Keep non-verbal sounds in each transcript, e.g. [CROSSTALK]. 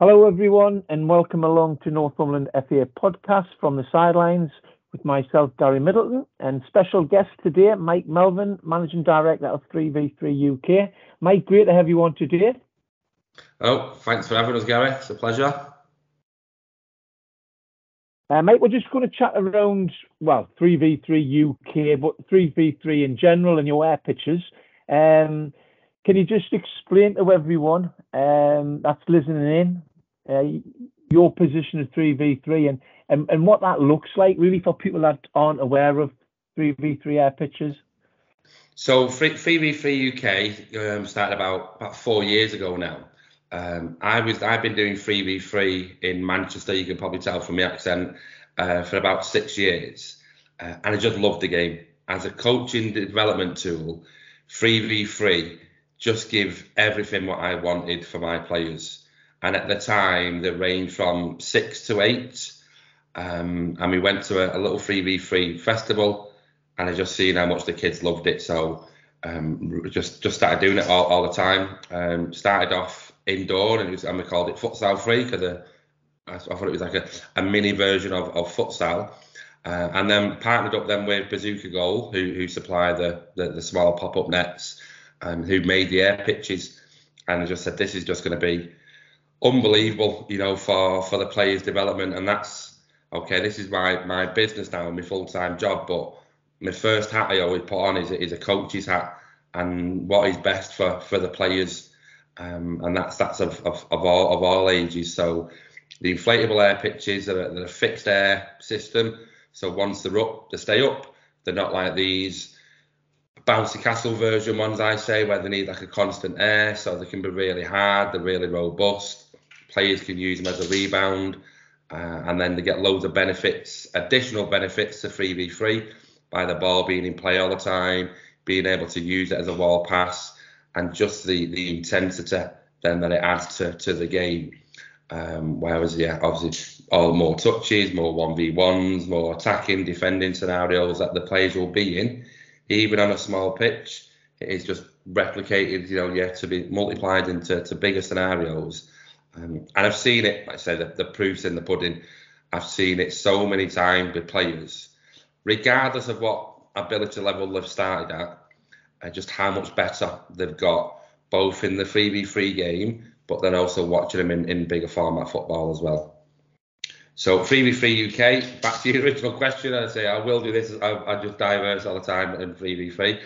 Hello, everyone, and welcome along to Northumberland FA podcast from the sidelines with myself, Gary Middleton, and special guest today, Mike Melvin, Managing Director of 3v3 UK. Mike, great to have you on today. Oh, thanks for having us, Gary. It's a pleasure. Uh, mate, we're just going to chat around, well, 3v3 UK, but 3v3 in general and your air pitches. Um, can you just explain to everyone um, that's listening in uh, your position of 3v3 and, and, and what that looks like, really, for people that aren't aware of 3v3 air pitches? So 3v3 UK um, started about, about four years ago now. Um, I was I've been doing 3v3 in Manchester. You can probably tell from my accent uh, for about six years, uh, and I just loved the game as a coaching development tool. 3v3 just give everything what I wanted for my players, and at the time they ranged from six to eight. Um, and we went to a, a little 3v3 festival, and I just seen how much the kids loved it. So um, just just started doing it all, all the time. Um, started off indoor, and, was, and we called it futsal free because I, I thought it was like a, a mini version of, of futsal. Uh, and then partnered up then with Bazooka Goal, who who supply the the, the small pop up nets, and who made the air pitches. And I just said this is just going to be unbelievable, you know, for for the players' development. And that's okay. This is my my business now, my full time job. But my first hat I always put on is is a coach's hat, and what is best for for the players um, and that's that's of, of, of, all of all ages. So the inflatable air pitches are, are a fixed air system. So once they're up, they stay up. They're not like these bouncy castle version ones I say where they need like a constant air, so they can be really hard. They're really robust. Players can use them as a rebound, uh, and then they get loads of benefits, additional benefits to 3v3 by the ball being in play all the time, being able to use it as a wall pass and just the the intensity then that it adds to to the game. Um, whereas yeah, obviously all more touches, more one v ones, more attacking, defending scenarios that the players will be in, even on a small pitch. It is just replicated, you know, yeah, to be multiplied into to bigger scenarios. Um, and I've seen it, like I say, the, the proof's in the pudding. I've seen it so many times with players, regardless of what ability level they've started at uh, just how much better they've got, both in the 3v3 game, but then also watching them in, in bigger format football as well. So 3v3 UK, back to your original question, I say I will do this, I, I just diverse all the time in 3v3.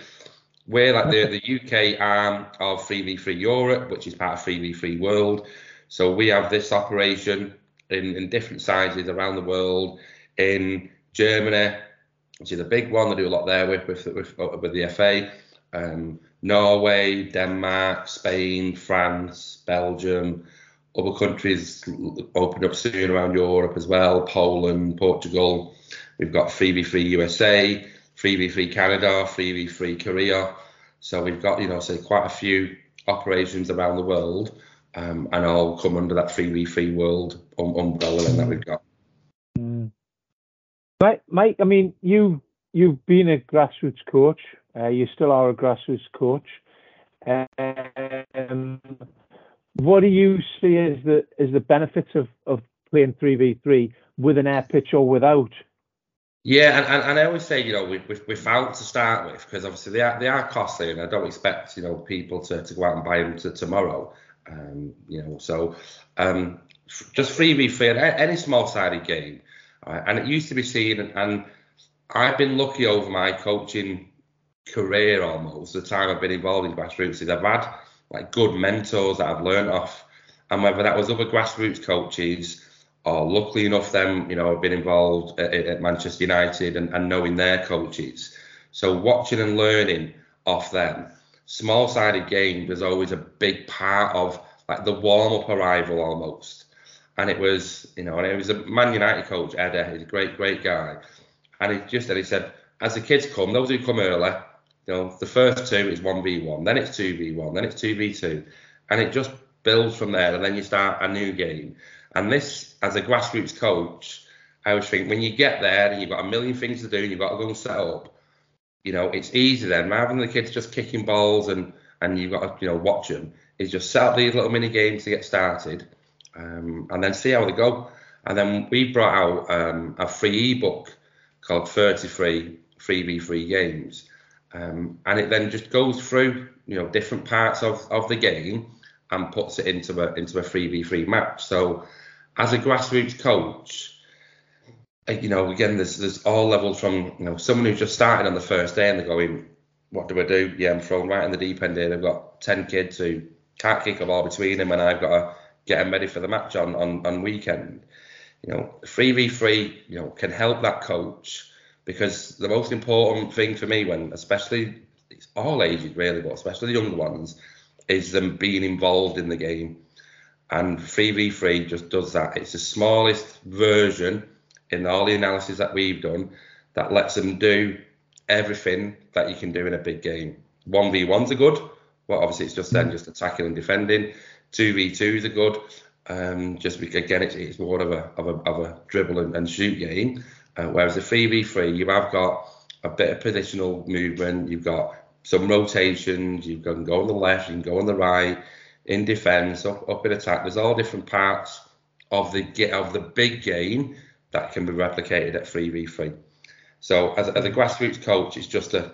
We're like the, the UK arm of 3v3 Europe, which is part of 3v3 World. So we have this operation in, in different sizes around the world, in Germany, which is a big one. They do a lot there with with, with, with the FA um, Norway, Denmark, Spain, France, Belgium, other countries open up soon around Europe as well, Poland, Portugal. We've got 3v3 USA, 3v3 Canada, 3v3 Korea. So we've got, you know, say quite a few operations around the world um, and all come under that 3v3 world um, umbrella that we've got. Mm. Right, Mike, I mean, you, you've been a grassroots coach uh, you still are a grassroots coach. Um, what do you see as the as the benefits of, of playing three v three with an air pitch or without? Yeah, and, and, and I always say, you know, with, with, without to start with, because obviously they are they are costly, and I don't expect you know people to, to go out and buy them to tomorrow. Um, you know, so um, just free three, any small sided game, right? and it used to be seen, and, and I've been lucky over my coaching career almost, the time I've been involved in grassroots, is I've had like good mentors that I've learned off. And whether that was other grassroots coaches or luckily enough them, you know, I've been involved at, at Manchester United and, and knowing their coaches. So watching and learning off them. Small sided games was always a big part of like the warm up arrival almost. And it was, you know, and it was a Man United coach, Eder, he's a great, great guy. And he just said, he said, as the kids come, those who come early, you know, the first two is 1v1, then it's 2v1, then it's 2v2, and it just builds from there, and then you start a new game. And this, as a grassroots coach, I always think when you get there and you've got a million things to do and you've got to go and set up, you know, it's easy then rather than the kids just kicking balls and and you've got to you know watch them. Is just set up these little mini games to get started, um, and then see how they go. And then we brought out um, a free ebook called 33 3v3 games. Um, and it then just goes through, you know, different parts of, of the game and puts it into a into a 3v3 match. So as a grassroots coach, you know, again, there's there's all levels from you know someone who just started on the first day and they're going, what do I do? Yeah, I'm thrown right in the deep end here. They've got ten kids who can't kick a ball between them, and I've got to get them ready for the match on on on weekend. You know, three v three, you know, can help that coach because the most important thing for me when, especially it's all ages really, but especially the younger ones, is them being involved in the game. And 3v3 just does that. It's the smallest version in all the analysis that we've done that lets them do everything that you can do in a big game. 1v1s are good. Well, obviously, it's just then just attacking and defending. 2v2s are good. Um, just again, it's, it's more of a, of a, of a dribble and, and shoot game. Uh, whereas the 3v3, you have got a bit of positional movement, you've got some rotations, you can go on the left, you can go on the right, in defence, up, up in attack. There's all different parts of the of the big game that can be replicated at 3v3. So as, as a grassroots coach, it's just a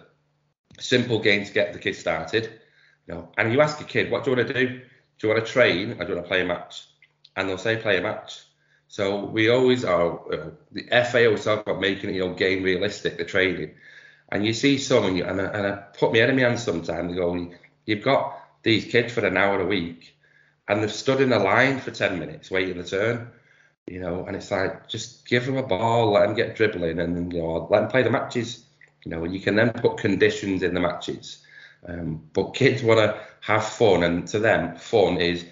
simple game to get the kids started. You know, and you ask a kid, what do you want to do? Do you want to train or do you want to play a match? And they'll say play a match. So we always are. The FA always talk about making it, you know, game realistic, the training. And you see some, and, you, and, I, and I put my enemy on sometimes. Go, you've got these kids for an hour a week, and they've stood in a line for 10 minutes waiting the turn, you know, and it's like, just give them a ball, let them get dribbling, and, you know, let them play the matches, you know, and you can then put conditions in the matches. Um, but kids want to have fun, and to them, fun is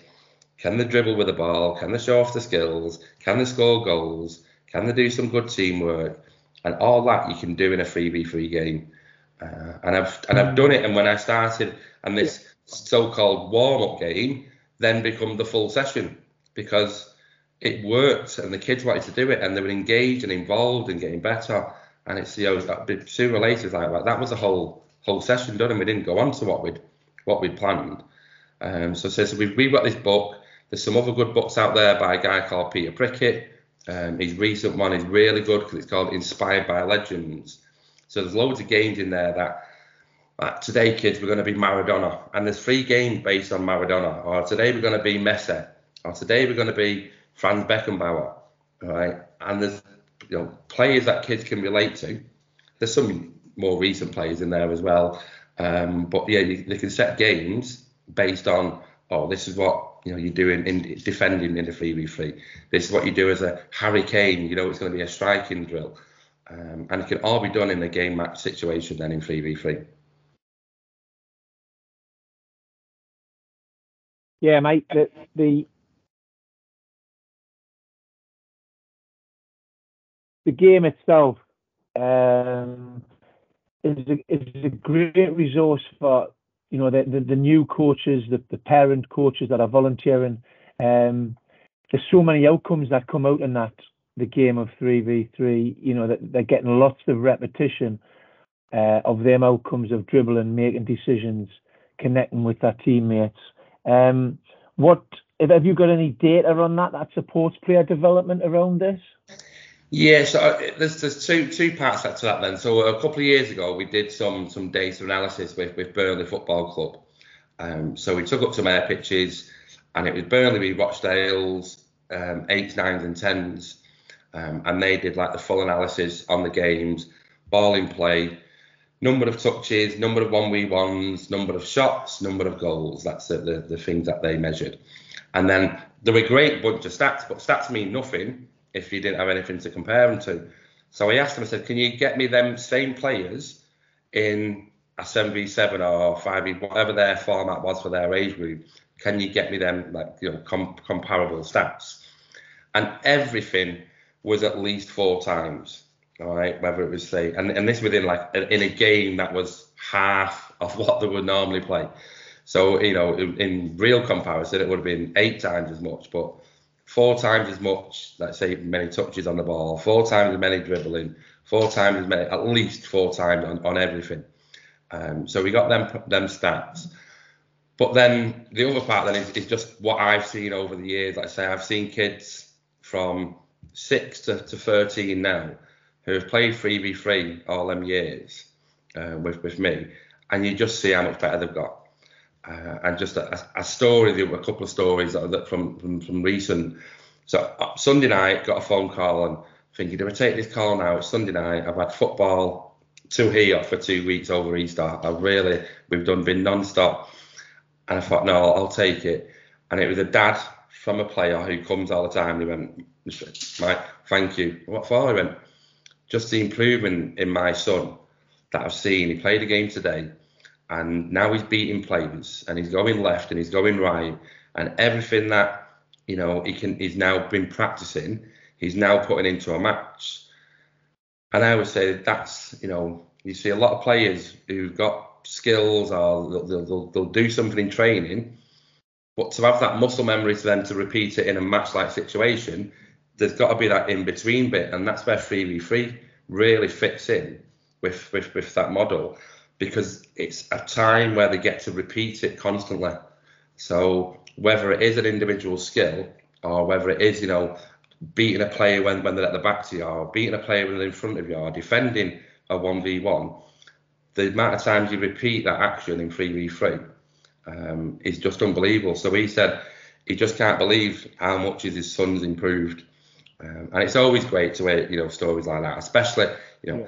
can they dribble with the ball? Can they show off the skills? Can they score goals? Can they do some good teamwork? And all that you can do in a 3v3 game. Uh, and I've and I've done it. And when I started, and this so-called warm-up game then become the full session because it worked and the kids wanted to do it and they were engaged and involved and getting better. And it's you know sooner or later like that. That was a whole whole session done, and we didn't go on to what we'd what we'd planned. Um, so, so, so we've, we've got this book. There's some other good books out there by a guy called Peter Prickett. Um, his recent one is really good because it's called Inspired by Legends. So there's loads of games in there that like today, kids, we're going to be Maradona, and there's three games based on Maradona. Or today we're going to be Messi, or today we're going to be Franz Beckenbauer, right? And there's you know players that kids can relate to. There's some more recent players in there as well, um, but yeah, you, they can set games based on oh, this is what you know you're doing in defending in a three v three. This is what you do as a Harry Kane. You know it's going to be a striking drill, um, and it can all be done in a game match situation then in three v three. Yeah, mate. The the the game itself um, is a, is a great resource for you know the, the, the new coaches, the, the parent coaches that are volunteering. Um, there's so many outcomes that come out in that the game of three v three. You know that they're getting lots of repetition uh, of them outcomes of dribbling, making decisions, connecting with their teammates. Um, what have you got any data on that that supports player development around this? Yeah, so uh, there's there's two two parts to that then. So a couple of years ago, we did some some data analysis with with Burnley Football Club. Um, so we took up some air pitches, and it was Burnley v Rochdale's um, eights, nines, and tens, um, and they did like the full analysis on the games, ball in play, number of touches, number of one v ones, number of shots, number of goals. That's the, the, the things that they measured. And then there were a great bunch of stats, but stats mean nothing if you didn't have anything to compare them to. So I asked them, I said, can you get me them same players in a 7v7 or 5v, whatever their format was for their age group? Can you get me them like you know com- comparable stats? And everything was at least four times all right, whether it was say, and, and this within like in a game that was half of [LAUGHS] what they would normally play. So you know, in, in, real comparison, it would have been eight times as much, but four times as much, let's say, many touches on the ball, four times as many dribbling, four times as many, at least four times on, on everything. Um, so we got them them stats. but then the other part then is, is just what I've seen over the years. Like I say, I've seen kids from six to, to 13 now who have played 3v3 all them years uh, with, with me, and you just see how much better they've got. Uh, and just a, a, story, a couple of stories that, that from, from, from recent. So uh, Sunday night, got a phone call and thinking, do I take this call now? It's Sunday night. I've had football two here for two weeks over Easter. I really, we've done been non-stop. And I thought, no, I'll, take it. And it was a dad from a player who comes all the time. He went, Mike, thank you. What for? He went, just the improvement in my son that I've seen. He played a game today and now he's beating players and he's going left and he's going right and everything that, you know, he can, he's now been practicing, he's now putting into a match. And I would say that's, you know, you see a lot of players who've got skills or they'll, they'll, they'll do something in training, but to have that muscle memory to then to repeat it in a match like situation, there's got to be that in between bit, and that's where 3v3 really fits in with, with, with that model because it's a time where they get to repeat it constantly. So whether it is an individual skill or whether it is, you know, beating a player when, when they're at the back to you or beating a player when they're in front of you or defending a 1v1, the amount of times you repeat that action in 3v3 um, is just unbelievable. So he said he just can't believe how much his son's improved. Um, and it's always great to hear, you know, stories like that, especially, you know, yeah.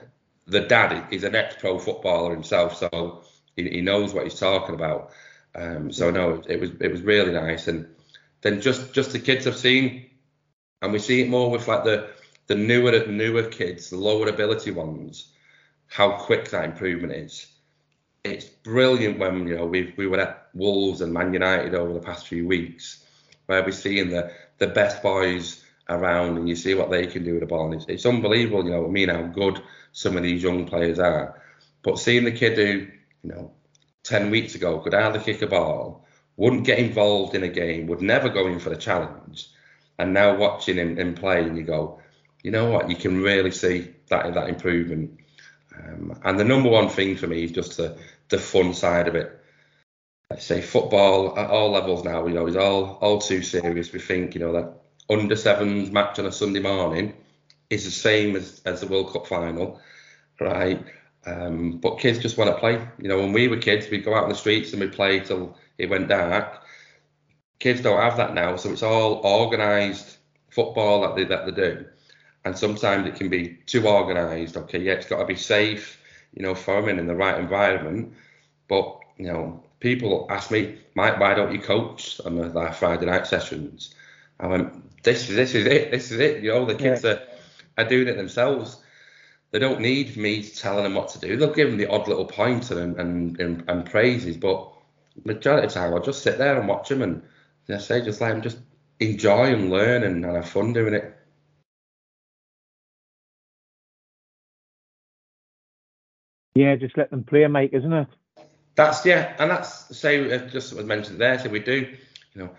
The dad is an ex-pro footballer himself, so he, he knows what he's talking about. Um, so no, it was it was really nice. And then just just the kids I've seen, and we see it more with like the the newer newer kids, the lower ability ones how quick that improvement is. It's brilliant when you know we we were at Wolves and Man United over the past few weeks, where we're seeing the the best boys around and you see what they can do with the ball. And it's, it's unbelievable, you know, I mean how good some of these young players are. But seeing the kid who, you know, 10 weeks ago could hardly kick a ball, wouldn't get involved in a game, would never go in for the challenge, and now watching him, him play, and you go, you know what, you can really see that that improvement. Um, and the number one thing for me is just the, the fun side of it. I say football at all levels now, you know, is all all too serious. We think, you know, that under sevens match on a Sunday morning is the same as, as the World Cup final, right? Um, but kids just want to play. You know, when we were kids, we'd go out on the streets and we'd play till it went dark. Kids don't have that now, so it's all organised football that they that they do and sometimes it can be too organised. Okay, yeah, it's got to be safe, you know, for them in the right environment. But you know, people ask me, Mike, why don't you coach on the Friday night sessions? I went, this this is it, this is it. You know, the kids yeah. are are doing it themselves. They don't need me telling them what to do. They'll give them the odd little pointer and and, and, and praises, but majority of the time I'll just sit there and watch them and I say just let them just enjoy and learn and, and have fun doing it. Yeah, just let them play, Mike, isn't it? That's yeah, and that's say uh, just was mentioned there. So we do, you know,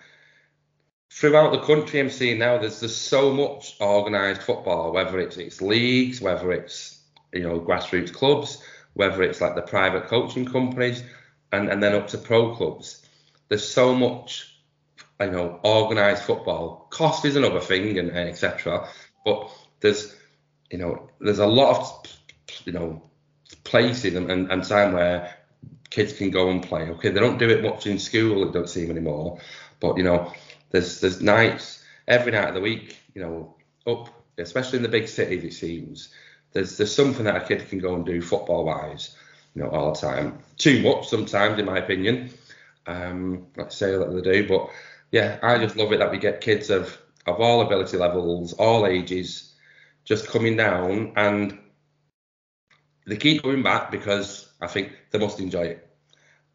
throughout the country. I'm seeing now there's there's so much organised football, whether it's it's leagues, whether it's you know grassroots clubs, whether it's like the private coaching companies, and and then up to pro clubs. There's so much, you know, organised football. Cost is another thing, and, and etc. But there's, you know, there's a lot of, you know, places and, and, and time where kids can go and play. Okay, they don't do it much in school, it don't seem anymore. But you know, there's there's nights every night of the week, you know, up, especially in the big cities, it seems. There's there's something that a kid can go and do football wise, you know, all the time. Too much sometimes, in my opinion. Um, let's say that they do, but yeah, I just love it that we get kids of of all ability levels, all ages, just coming down and they keep coming back because I think they must enjoy it.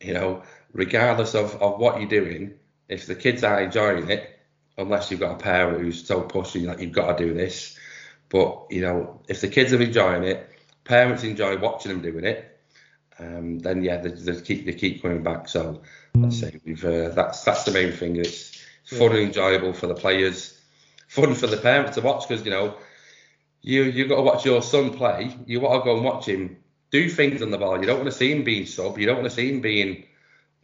You know, regardless of, of what you're doing, if the kids aren't enjoying it, unless you've got a parent who's so pushy like you've got to do this, but you know, if the kids are enjoying it, parents enjoy watching them doing it, um, then yeah, they, they, keep they keep coming back. So mm. let's say we've uh, that's that's the main thing. It's fun yeah. and enjoyable for the players, fun for the parents to watch because you know you you got to watch your son play. You want to go and watch him do things on the ball. You don't want to see him being sub. You don't want to see him being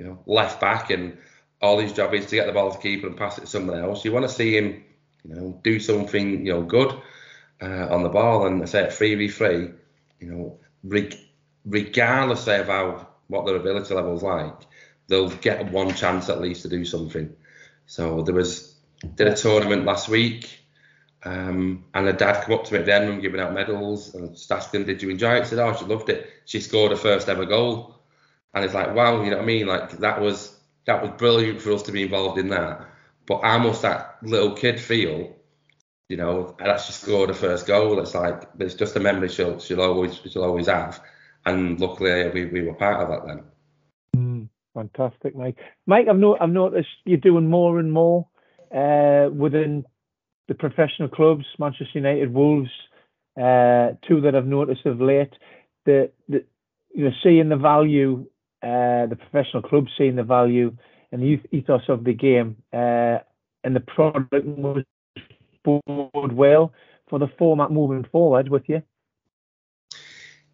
you know, left back and all his job is to get the ball to keeper and pass it to someone else. You want to see him, you know, do something, you know, good uh, on the ball. And I say at three v three, you know, reg- regardless of how what their ability level is like, they'll get one chance at least to do something. So there was did a tournament last week. Um, and her dad come up to me at the end and giving out medals and just asking, did you enjoy it? I said, oh, she loved it. She scored her first ever goal. And it's like, wow, you know what I mean? Like that was that was brilliant for us to be involved in that. But how must that little kid feel, you know, and actually scored her first goal? It's like it's just a memory she'll she'll always she'll always have. And luckily we, we were part of that then. Mm, fantastic, Mike. Mike, I've no, I've noticed you're doing more and more uh, within the professional clubs, Manchester United, Wolves, uh, two that I've noticed of late. The, the you know seeing the value uh, the professional clubs seeing the value and the ethos of the game, uh, and the product was bode well for the format moving forward with you.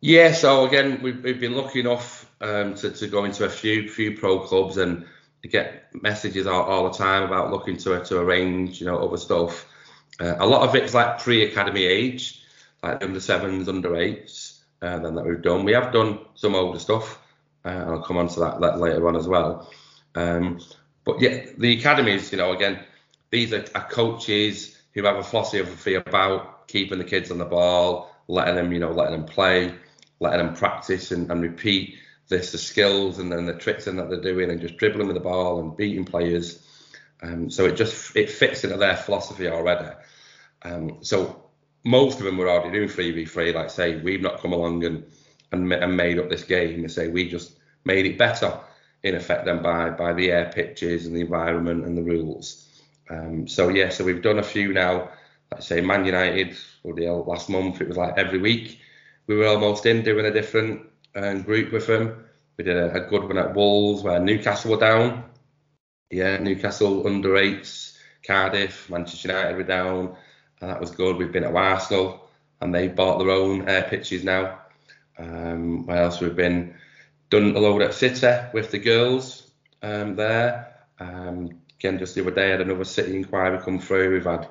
Yeah, so again, we've, we've been lucky enough um, to, to go into a few few pro clubs and get messages all, all the time about looking to to arrange, you know, other stuff. Uh, a lot of it's like pre-academy age, like under sevens, under eights, uh, then that we've done. We have done some older stuff, uh, I'll come on to that, that later on as well. Um, but yeah, the academies, you know, again, these are, are, coaches who have a philosophy about keeping the kids on the ball, letting them, you know, letting them play, letting them practice and, and repeat this, the skills and then the tricks and that they're doing and just dribbling with the ball and beating players. Um, so it just it fits into their philosophy already. Um, so most of them were already doing 3v3, like say, we've not come along and and, and made up this game and say we just made it better in effect than by by the air pitches and the environment and the rules. Um, so yeah, so we've done a few now. Like say Man United, or the last month it was like every week we were almost in doing a different um, group with them. We did a, a, good one at Wolves where Newcastle were down. Yeah, Newcastle under eights, Cardiff, Manchester United were down, and that was good. We've been at Arsenal and they bought their own air pitches now. Um, where else we've been? Done a load at City with the girls um, there. Um, again, just the other day, I had another City inquiry come through. We've had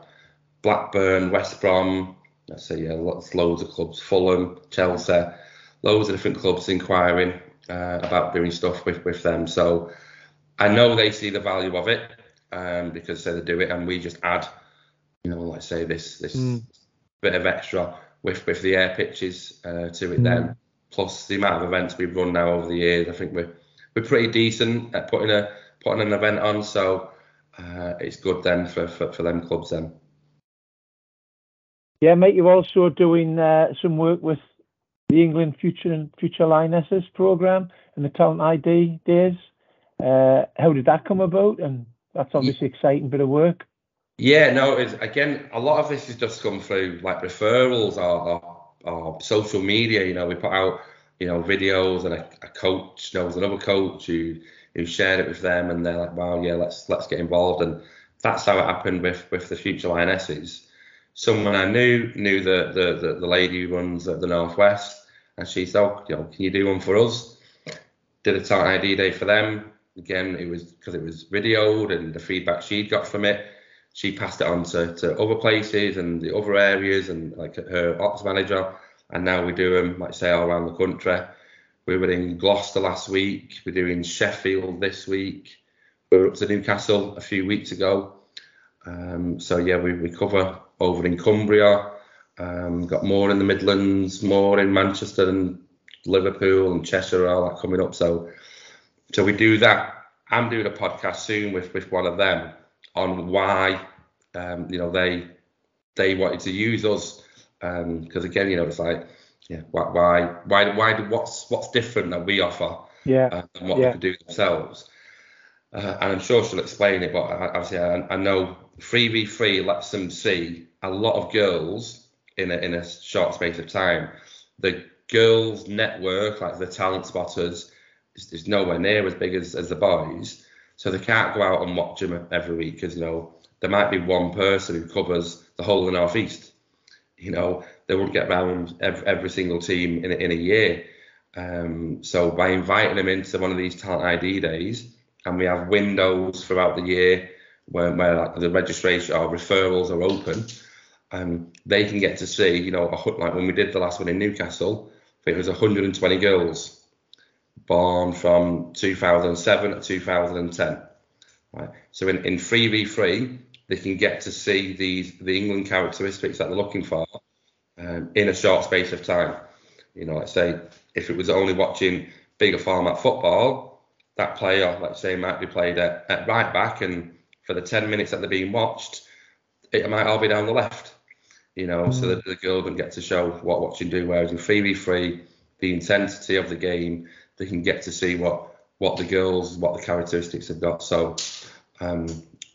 Blackburn, West Brom, let's say, yeah, lots, loads of clubs, Fulham, Chelsea, loads of different clubs inquiring uh, about doing stuff with, with them. So I know they see the value of it um, because they do it, and we just add, you know, let's say this this mm. bit of extra with with the air pitches uh, to it. Mm. Then plus the amount of events we've run now over the years, I think we're we're pretty decent at putting a putting an event on. So uh, it's good then for, for for them clubs then. Yeah, mate. You're also doing uh, some work with the England Future and Future Lionesses program and the Talent ID days. Uh, how did that come about? And that's obviously exciting bit of work. Yeah, no, it's again a lot of this has just come through like referrals or, or, or social media. You know, we put out you know videos and a, a, coach knows another coach who who shared it with them, and they're like, wow, yeah, let's let's get involved, and that's how it happened with with the future lionesses. Someone I knew knew the the the, the lady who runs the Northwest, and she said, oh, you know, can you do one for us? Did a talent ID day for them. Again, it was because it was videoed and the feedback she'd got from it she passed it on to, to other places and the other areas and like her ops manager. And now we do them, like say, all around the country. We were in Gloucester last week. We're doing Sheffield this week. We were up to Newcastle a few weeks ago. Um, so yeah, we, we cover over in Cumbria. Um, got more in the Midlands, more in Manchester and Liverpool and Cheshire, all that coming up. So so we do that. I'm doing a podcast soon with with one of them on why um, you know they they wanted to use us because um, again you know it's like yeah why why why what's what's different that we offer yeah. uh, and what yeah. they can do themselves? Uh, and I'm sure she'll explain it but obviously I, I know 3v3 lets them see a lot of girls in a, in a short space of time. The girls network like the talent spotters is, is nowhere near as big as, as the boys so they can't go out and watch them every week because, you know, there might be one person who covers the whole of the North East. You know, they won't get round every, every single team in in a year. Um, so by inviting them into one of these talent ID days, and we have windows throughout the year where, where like the registration or referrals are open, um, they can get to see, you know, a like when we did the last one in Newcastle, it was 120 girls born from 2007 to 2010. Right? So in, in 3v3, they can get to see these the England characteristics that they're looking for um, in a short space of time. You know, let's say if it was only watching bigger format football, that player, let's say, might be played at, at right back, and for the 10 minutes that they're being watched, it might all be down the left. You know, mm. so that the girl can get to show what watching do. Whereas in 3v3, the intensity of the game, they can get to see what what the girls, what the characteristics have got. So, um,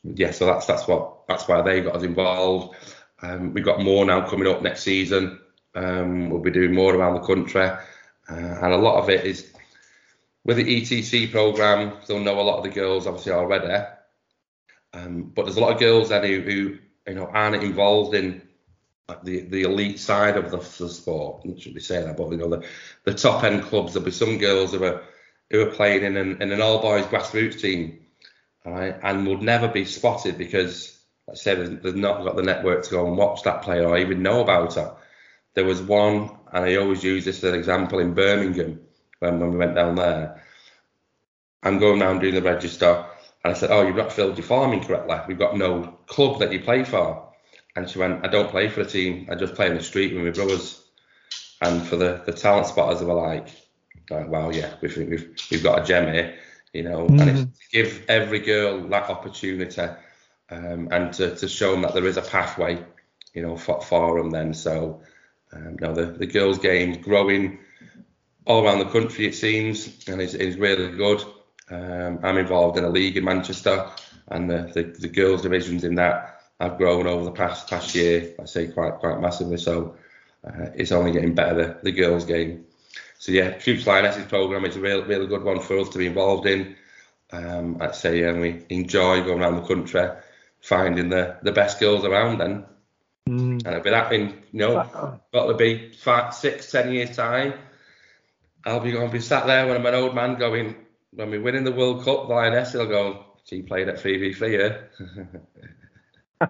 yeah, so that's that's what that's why they got us involved. Um, we've got more now coming up next season. Um, we'll be doing more around the country, uh, and a lot of it is with the ETC program. They'll know a lot of the girls obviously already, um, but there's a lot of girls then who, who you know aren't involved in the the elite side of the, the sport. I should be saying that, but you know the, the top end clubs. There'll be some girls who are who are playing in an in an all boys grassroots team, right, and will never be spotted because let's say they've not got the network to go and watch that player or even know about her. There was one, and I always use this as an example in Birmingham when, when we went down there. I'm going down doing the register, and I said, "Oh, you've not filled your form in correctly. We've got no club that you play for." And she went, I don't play for a team. I just play in the street with my brothers. And for the, the talent spotters, they were like, like wow, yeah, we've, we've, we've got a gem here, you know. Mm-hmm. And it's to give every girl that opportunity um, and to, to show them that there is a pathway, you know, for, for them then. So, um, now the, the girls' game's growing all around the country, it seems, and it's, it's really good. Um, I'm involved in a league in Manchester, and the, the, the girls' divisions in that have grown over the past past year. I say quite quite massively. So uh, it's only getting better the, the girls' game. So yeah, Future Lionesses program is a real really good one for us to be involved in. Um, I'd say and we enjoy going around the country, finding the the best girls around. Then mm. and it'll be that in you know got to be five, six, ten years time. I'll be going to be sat there when I'm an old man going when we're winning the World Cup, the Lioness, will go, she played at 3v3 yeah. [LAUGHS] [LAUGHS]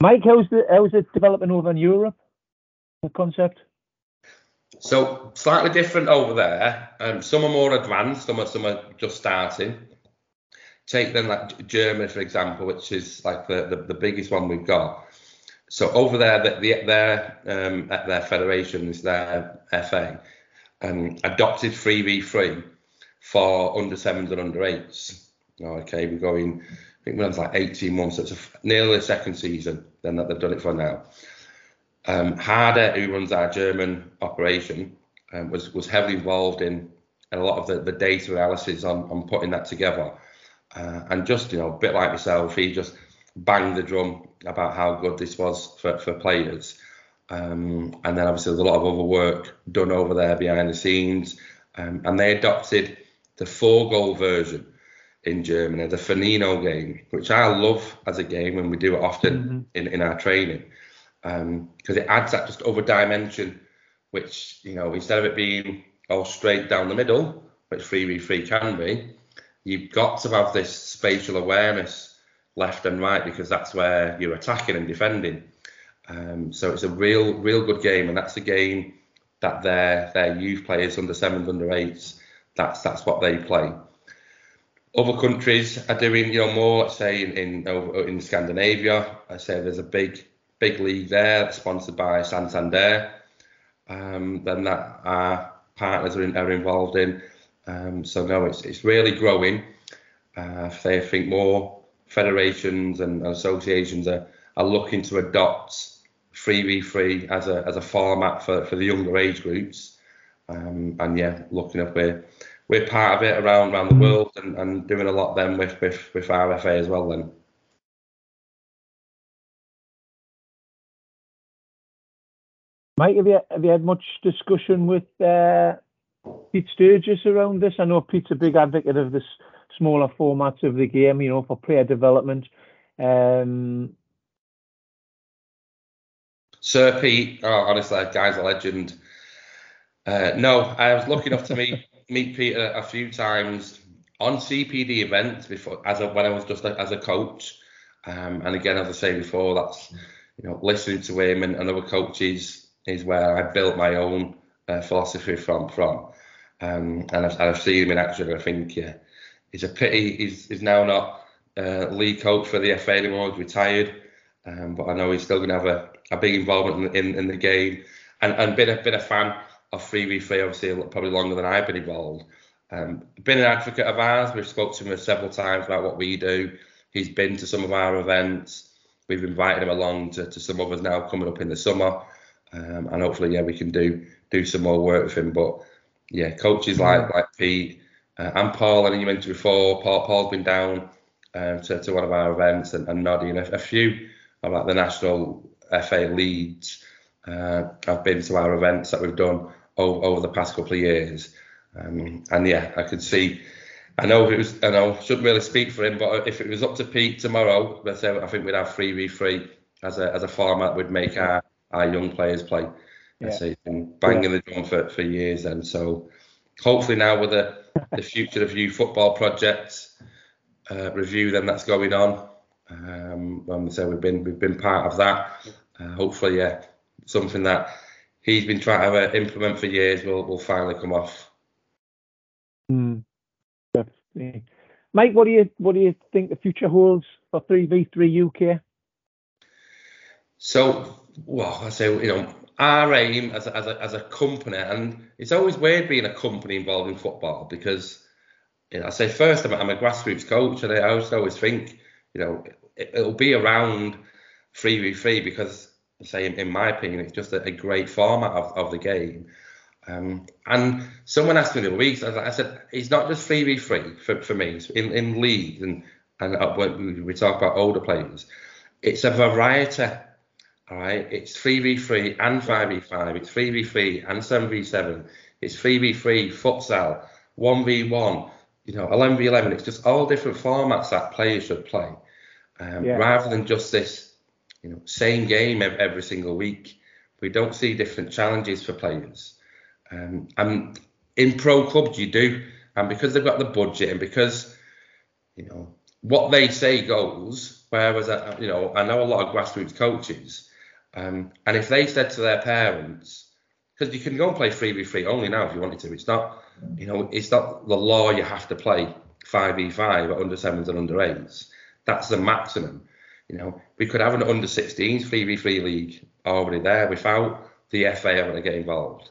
Mike, how's the how's it developing over in Europe? The concept. So slightly different over there. Um, some are more advanced, some are some are just starting. Take then like Germany for example, which is like the, the, the biggest one we've got. So over there, the, the, their um, at their federation is their FA, um, adopted 3v3 for under sevens and under eights. Okay, we're going think when like 18 months, so it's a, nearly a second season then that they've done it for now. Um, Harder, who runs our German operation, um, was was heavily involved in, a lot of the, the data analysis on, on putting that together. Uh, and just, you know, a bit like myself, he just banged the drum about how good this was for, for players. Um, and then obviously there's a lot of other work done over there behind the scenes. Um, and they adopted the four goal version in Germany, the Funino game, which I love as a game and we do it often mm-hmm. in, in our training, because um, it adds that just other dimension, which, you know, instead of it being all straight down the middle, which 3v3 can be, you've got to have this spatial awareness left and right because that's where you're attacking and defending. Um, so it's a real, real good game, and that's a game that their their youth players under sevens, under eights, that's that's what they play other countries are doing, you know, more. Say in in, in Scandinavia, I say there's a big big league there sponsored by Santander. Um, then that our partners are, in, are involved in. Um, so no, it's it's really growing. Uh, I think more federations and associations are, are looking to adopt 3v3 as a as a format for, for the younger age groups. Um, and yeah, looking up where we're part of it around around the world and, and doing a lot then with, with with RFA as well then. Mike, have you have you had much discussion with uh, Pete Sturgess around this? I know Pete's a big advocate of this smaller formats of the game, you know, for player development. Um, Sir Pete, oh, honestly, guy's a legend. Uh, no, I was lucky enough to meet meet Peter a few times on CPD events before, as a, when I was just a, as a coach. Um, and again, as I say before, that's you know listening to him and, and other coaches is where I built my own uh, philosophy from. From um, and I've, I've, seen him in action. I think yeah, he's a pity he's, he's now not uh, lead coach for the FA anymore. He's retired, um, but I know he's still going to have a, a big involvement in, in, in, the game and, and been a been a fan of 3v3 obviously probably longer than I've been involved. Um, been an advocate of ours. We've spoke to him several times about what we do. He's been to some of our events. We've invited him along to, to some others now coming up in the summer, um, and hopefully, yeah, we can do do some more work with him. But yeah, coaches like like Pete uh, and Paul, and you mentioned before, Paul Paul's been down um, to, to one of our events, and, and Noddy and a, a few of like the national FA leads. Uh, have been to our events that we've done over, over the past couple of years. Um, and yeah, I could see. I know it was. I know shouldn't really speak for him, but if it was up to Pete tomorrow, let's say I think we'd have three v three as a as a format We'd make our our young players play. Yeah. So he's been banging yeah. the drum for, for years then. So hopefully now with the the future of you football projects uh, review then that's going on. Um, and so we've been we've been part of that. Uh, hopefully, yeah, something that he's been trying to uh, implement for years will will finally come off. Mm, definitely. Mike, what do you what do you think the future holds for three v three UK? So, well, I say you know our aim as a, as a as a company, and it's always weird being a company involved in football because you know, I say first I'm, I'm a grassroots coach, and I always always think you know it, will be around three v three because say in, in, my opinion it's just a, a great format of, of the game. Um, and someone asked me the other week, I said, it's not just 3v3 for, for me. in, in leagues and, and when we talk about older players, it's a variety. All right, it's 3v3 and 5v5, it's 3v3 and 7v7, it's 3v3 futsal, 1v1, you know, 11v11. It's just all different formats that players should play, um, yeah. rather than just this, you know, same game every single week. We don't see different challenges for players. Um, and in pro clubs, you do. And because they've got the budget and because, you know, what they say goes, whereas, uh, you know, I know a lot of grassroots coaches, um, and if they said to their parents, because you can go and play 3v3 only now if you wanted to, it's not, you know, it's not the law you have to play 5v5 at under sevens and under eights. That's the maximum. You know, we could have an under 16s 3v3 league already there without the FA having to get involved.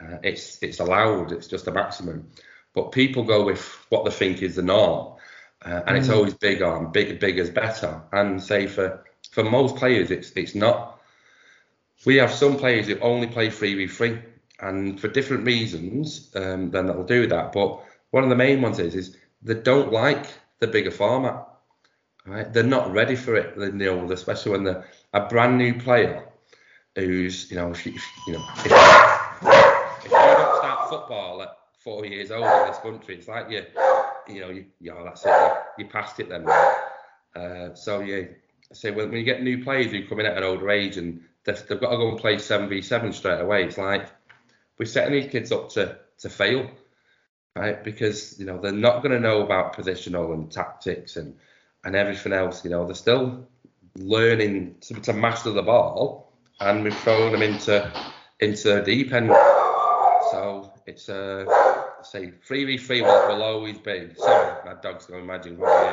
Uh, it's it's allowed. It's just a maximum. But people go with what they think is the norm, uh, and mm. it's always bigger and big big is better. And say for for most players, it's it's not. We have some players who only play three v three, and for different reasons, um, then they'll do that. But one of the main ones is is they don't like the bigger format. Right? They're not ready for it. You know, especially when they're a brand new player who's you know if you, you know if, football at four years old in this country. It's like you, you know, you, you know, that's it. You, you passed it then. Uh, so yeah, so when, when you get new players who come in at an older age and they've, they've got to go and play seven v seven straight away, it's like we're setting these kids up to to fail, right? Because you know they're not going to know about positional and tactics and and everything else. You know, they're still learning to, to master the ball, and we've thrown them into into deep end. So it's uh, say three v three will, will always be. Sorry, my dog's to imagine what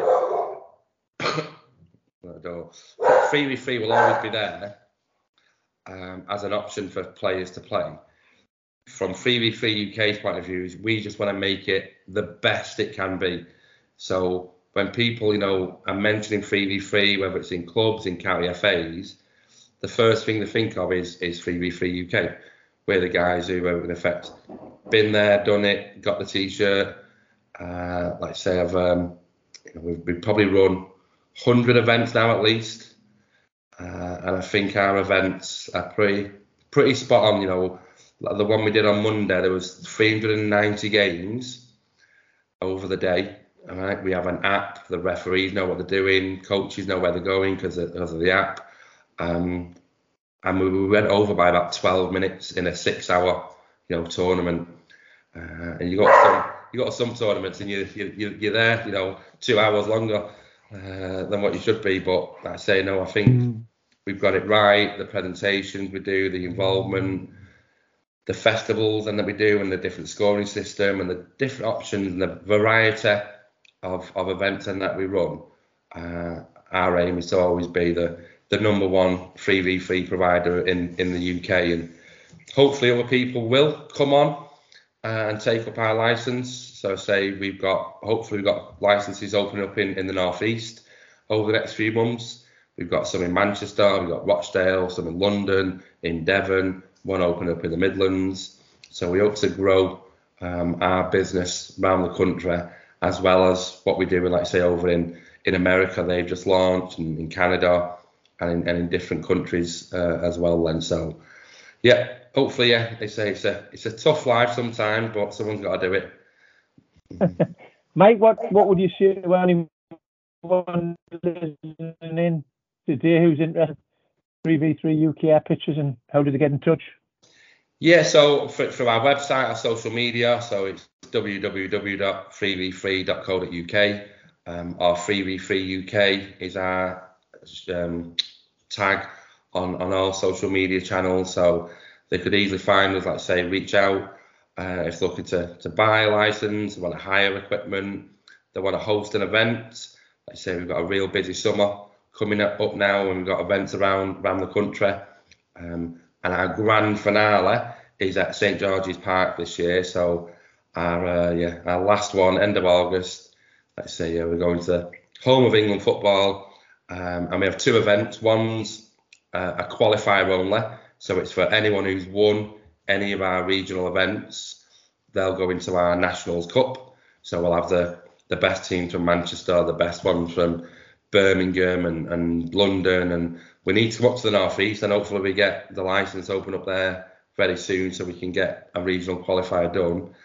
door. [COUGHS] Three v three will always be there um, as an option for players to play. From 3v3 UK's point of view, we just want to make it the best it can be. So when people, you know, are mentioning 3v3, whether it's in clubs, in county FAs, the first thing they think of is is 3v3 UK. We're the guys who, in effect, been there, done it, got the t-shirt. Uh, like I say, I've um, you know, we've, we've, probably run 100 events now at least, uh, and I think our events are pretty pretty spot on. You know, like the one we did on Monday, there was 390 games over the day. Right, we have an app. The referees know what they're doing. Coaches know where they're going because of, because of the app. Um, and we, we went over by about 12 minutes in a six-hour you know tournament. Uh, and you got some you got some tournaments and you, you you're there you know two hours longer uh, than what you should be. But I say no, I think mm. we've got it right. The presentations we do, the involvement, the festivals and that we do, and the different scoring system and the different options and the variety of, of events and that we run. Uh, our aim is to always be the the number one free v free provider in in the UK and hopefully other people will come on uh, and take up our license. So say we've got hopefully we've got licenses opening up in, in the northeast over the next few months. We've got some in Manchester, we've got Rochdale, some in London, in Devon, one open up in the Midlands. So we hope to grow um, our business around the country as well as what we do, we like say over in in America, they've just launched, and in Canada, and in, and in different countries uh, as well. Then so, yeah, hopefully, yeah, they say it's a it's a tough life sometimes, but someone's got to do it. [LAUGHS] Mate, what what would you say to anyone listening today who's interested in 3v3 UK air pitches and how do they get in touch? Yeah, so for, for our website, our social media, so it's www.freev3.co.uk. Um, our 3v3 UK is our um, tag on, on all social media channels. So they could easily find us, like say, reach out uh, if they're looking to, to buy a license, they want to hire equipment, they want to host an event. Like say, we've got a real busy summer coming up, up now, and we've got events around around the country. Um, and our grand finale is at St George's Park this year. So our uh, yeah our last one, end of August. Let's say yeah, we're going to home of England football, um, and we have two events. One's uh, a qualifier only, so it's for anyone who's won any of our regional events. They'll go into our Nationals Cup. So we'll have the, the best teams from Manchester, the best ones from Birmingham and, and London. And we need to come up to the North East and hopefully we get the license open up there very soon so we can get a regional qualifier done.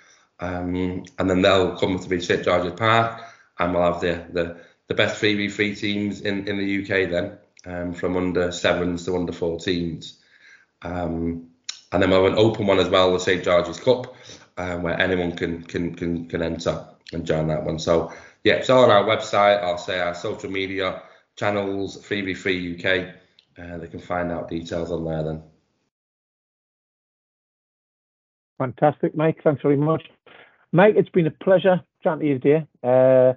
Um, and then they'll come to be St George's Park and we'll have the, the, the best 3v3 teams in, in the UK then, um, from under sevens to under 14s. Um, and then we'll have an open one as well, the St George's Cup, um, where anyone can can can can enter and join that one. So yeah, it's all on our website. I'll say our social media channels, 3v3 UK. Uh, they can find out details on there then. Fantastic, Mike. Thanks very much. Mike, it's been a pleasure chatting to you today. Uh,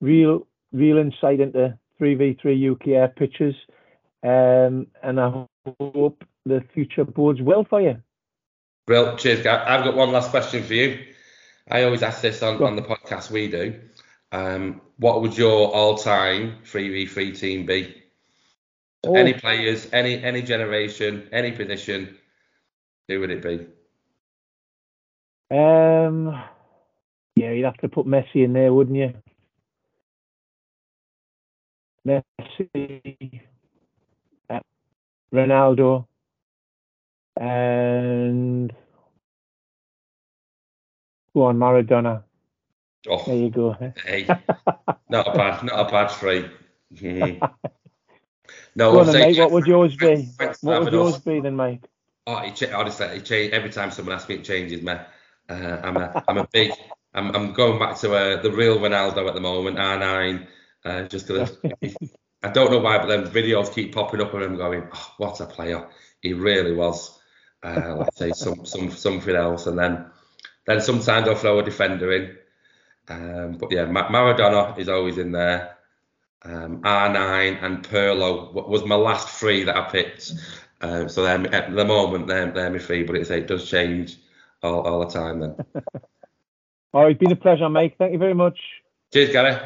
real, real insight into 3v3 UK air pitches. Um, and I hope the future bodes well for you. Well, cheers, guys. I've got one last question for you. I always ask this on, on the podcast we do. Um, what would your all-time 3v3 team be? Oh. Any players, any any generation, any position, who would it be? Um, yeah, you'd have to put Messi in there, wouldn't you? Messi, uh, Ronaldo, and go on Maradona. Oh, there you go. Hey, not a bad, not a bad three. No, go on, then, mate, what would yours be? What would yours be then, mate? Oh, it, honestly, it change, every time someone asks me, it changes me. Uh, I'm a, I'm a big, I'm, I'm going back to uh, the real Ronaldo at the moment, R9, uh, just because [LAUGHS] I don't know why, but then videos keep popping up and I'm going, oh, what a player. He really was uh, let's say some, [LAUGHS] some something else, and then then sometimes I'll throw a defender in. Um, but yeah, Maradona is always in there. Um, R9 and Pirlo was my last three that I picked. Um, [LAUGHS] so at the moment they're, they're my three, but it's, it does change all, all the time then. Oh, it's been a pleasure, Mike. Thank you very much. Cheers, Gary.